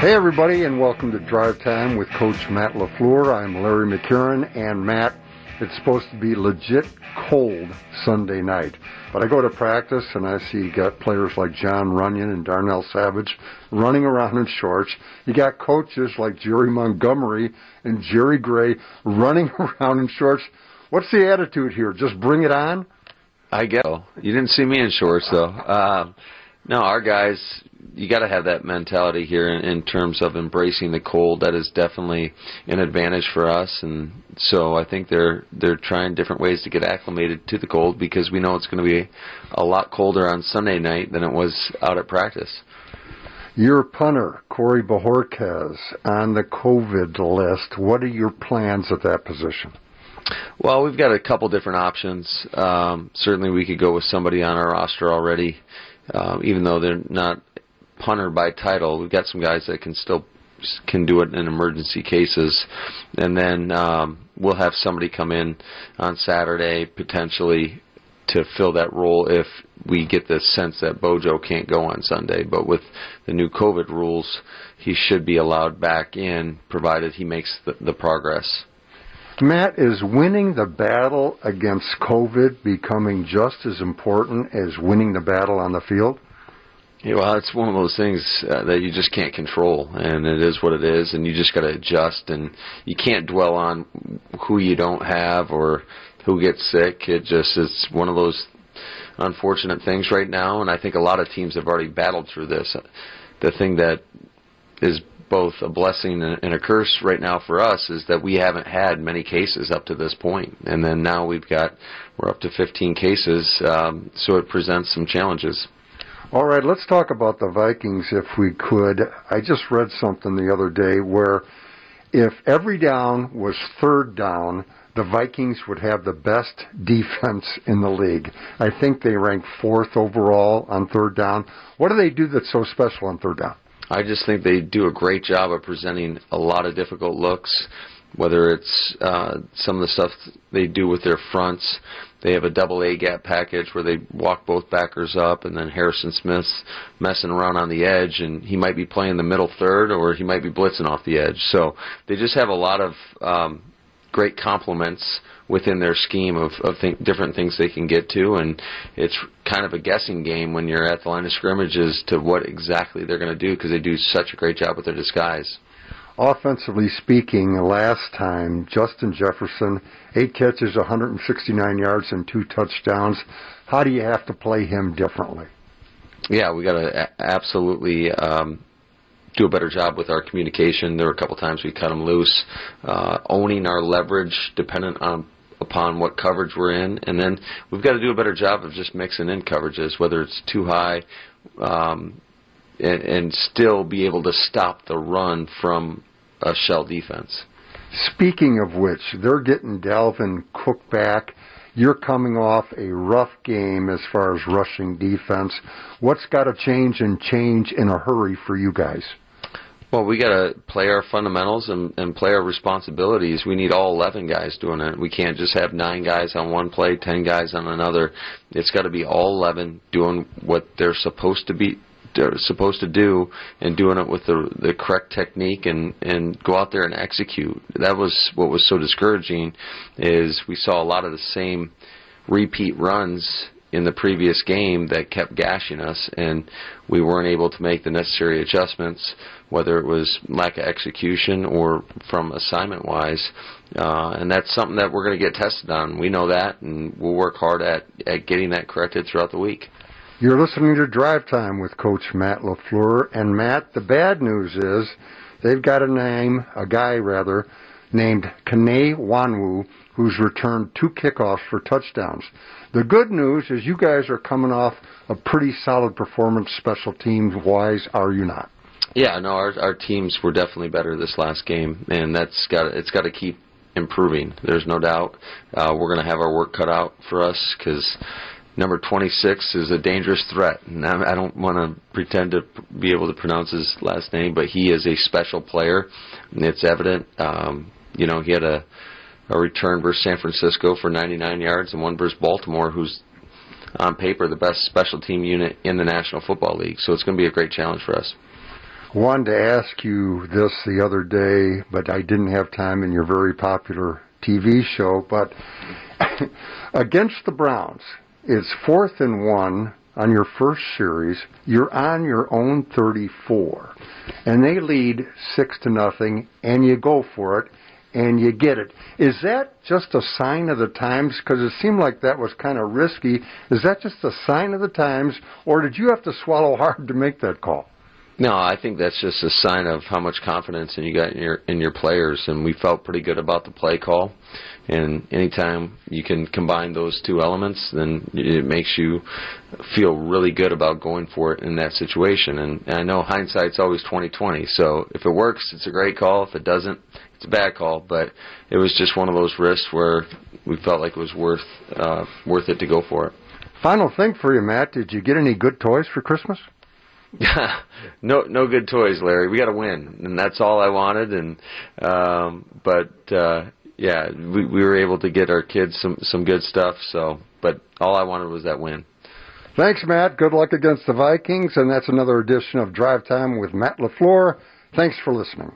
Hey, everybody, and welcome to Drive Time with Coach Matt LaFleur. I'm Larry McCarren, and Matt, it's supposed to be legit cold Sunday night. But I go to practice and I see you got players like Jon Runyan and Darnell Savage running around in shorts. You got coaches like Jerry Montgomery and Jerry Gray running around in shorts. What's the attitude here? Just bring it on? I guess. You didn't see me in shorts though. Uh, no, our guys, you got to have that mentality here in, in terms of embracing the cold. That is definitely an advantage for us, and so I think they're they're trying different ways to get acclimated to the cold because we know it's going to be a lot colder on Sunday night than it was out at practice. Your punter, Corey Bojorquez, on the COVID list. What are your plans at that position? Well, we've got a couple different options. Um, certainly, we could go with somebody on our roster already um, even though they're not punter by title, we've got some guys that can still can do it in emergency cases, and then um, we'll have somebody come in on Saturday potentially to fill that role if we get the sense that Bojo can't go on Sunday. But with the new COVID rules, he should be allowed back in, provided he makes the, the progress. Matt, is winning the battle against COVID becoming just as important as winning the battle on the field? Yeah, well, it's one of those things uh, that you just can't control, and it is what it is, and you just got to adjust, and you can't dwell on who you don't have or who gets sick. It just it's one of those unfortunate things right now, and I think a lot of teams have already battled through this. The thing that is both a blessing and a curse right now for us is that we haven't had many cases up to this point, and then now we've got we're up to 15 cases, um, so it presents some challenges. All right, let's talk about the Vikings if we could. I just read something the other day where if every down was third down, the Vikings would have the best defense in the league. I think they rank fourth overall on third down. What do they do that's so special on third down? I just think they do a great job of presenting a lot of difficult looks, whether it's uh, some of the stuff they do with their fronts. They have a double A gap package where they walk both backers up, and then Harrison Smith's messing around on the edge, and he might be playing the middle third, or he might be blitzing off the edge. So they just have a lot of um, great complements within their scheme of, of th- different things they can get to, and it's kind of a guessing game when you're at the line of scrimmage as to what exactly they're going to do because they do such a great job with their disguise. Offensively speaking, last time, Justin Jefferson, eight catches, 169 yards, and two touchdowns. How do you have to play him differently? Yeah, we got to absolutely um, do a better job with our communication. There were a couple times we cut them loose, uh, owning our leverage dependent on upon what coverage we're in, and then we've got to do a better job of just mixing in coverages, whether it's too high, um, and, and still be able to stop the run from a shell defense. Speaking of which, they're getting Dalvin Cook back. You're coming off a rough game as far as rushing defense. What's got to change and change in a hurry for you guys? Well, we got to play our fundamentals and, and play our responsibilities. We need all 11 guys doing it. We can't just have nine guys on one play, 10 guys on another. It's got to be all 11 doing what they're supposed to be supposed to do and doing it with the the correct technique and and go out there and execute. That was what was so discouraging is we saw a lot of the same repeat runs in the previous game that kept gashing us, and we weren't able to make the necessary adjustments, whether it was lack of execution or from assignment wise. Uh, and that's something that we're going to get tested on. We know that, and we'll work hard at, at getting that corrected throughout the week. You're listening to Drive Time with Coach Matt LaFleur. And Matt, the bad news is they've got a name, a guy rather, named Kene Nwangwu, who's returned two kickoffs for touchdowns. The good news is you guys are coming off a pretty solid performance special teams wise, are you not? Yeah, no, our our teams were definitely better this last game, and that's got it's got to keep improving. There's no doubt. Uh, we're going to have our work cut out for us because number 26 is a dangerous threat. And I, don't want to pretend to be able to pronounce his last name, but he is a special player, and it's evident. Um, you know, he had a a return versus San Francisco for 99 yards, and one versus Baltimore, who's on paper the best special team unit in the National Football League. So it's going to be a great challenge for us. Wanted to ask you this the other day, but I didn't have time in your very popular TV show. But against the Browns, it's fourth and one on your first series. You're on your own 34, and they lead six to nothing, and you go for it, and you get it. Is that just a sign of the times? Because it seemed like that was kind of risky. Is that just a sign of the times, or did you have to swallow hard to make that call? No, I think that's just a sign of how much confidence you got in your in your players, and we felt pretty good about the play call. And anytime you can combine those two elements, then it makes you feel really good about going for it in that situation. And, and I know hindsight's always twenty twenty. So if it works, it's a great call. If it doesn't, it's a bad call. But it was just one of those risks where we felt like it was worth uh, worth it to go for it. Final thing for you, Matt. Did you get any good toys for Christmas? no, no good toys, Larry. We got to win, and that's all I wanted. And um, but uh, yeah, we, we were able to get our kids some some good stuff. So, but all I wanted was that win. Thanks, Matt. Good luck against the Vikings, and that's another edition of Drive Time with Matt LaFleur. Thanks for listening.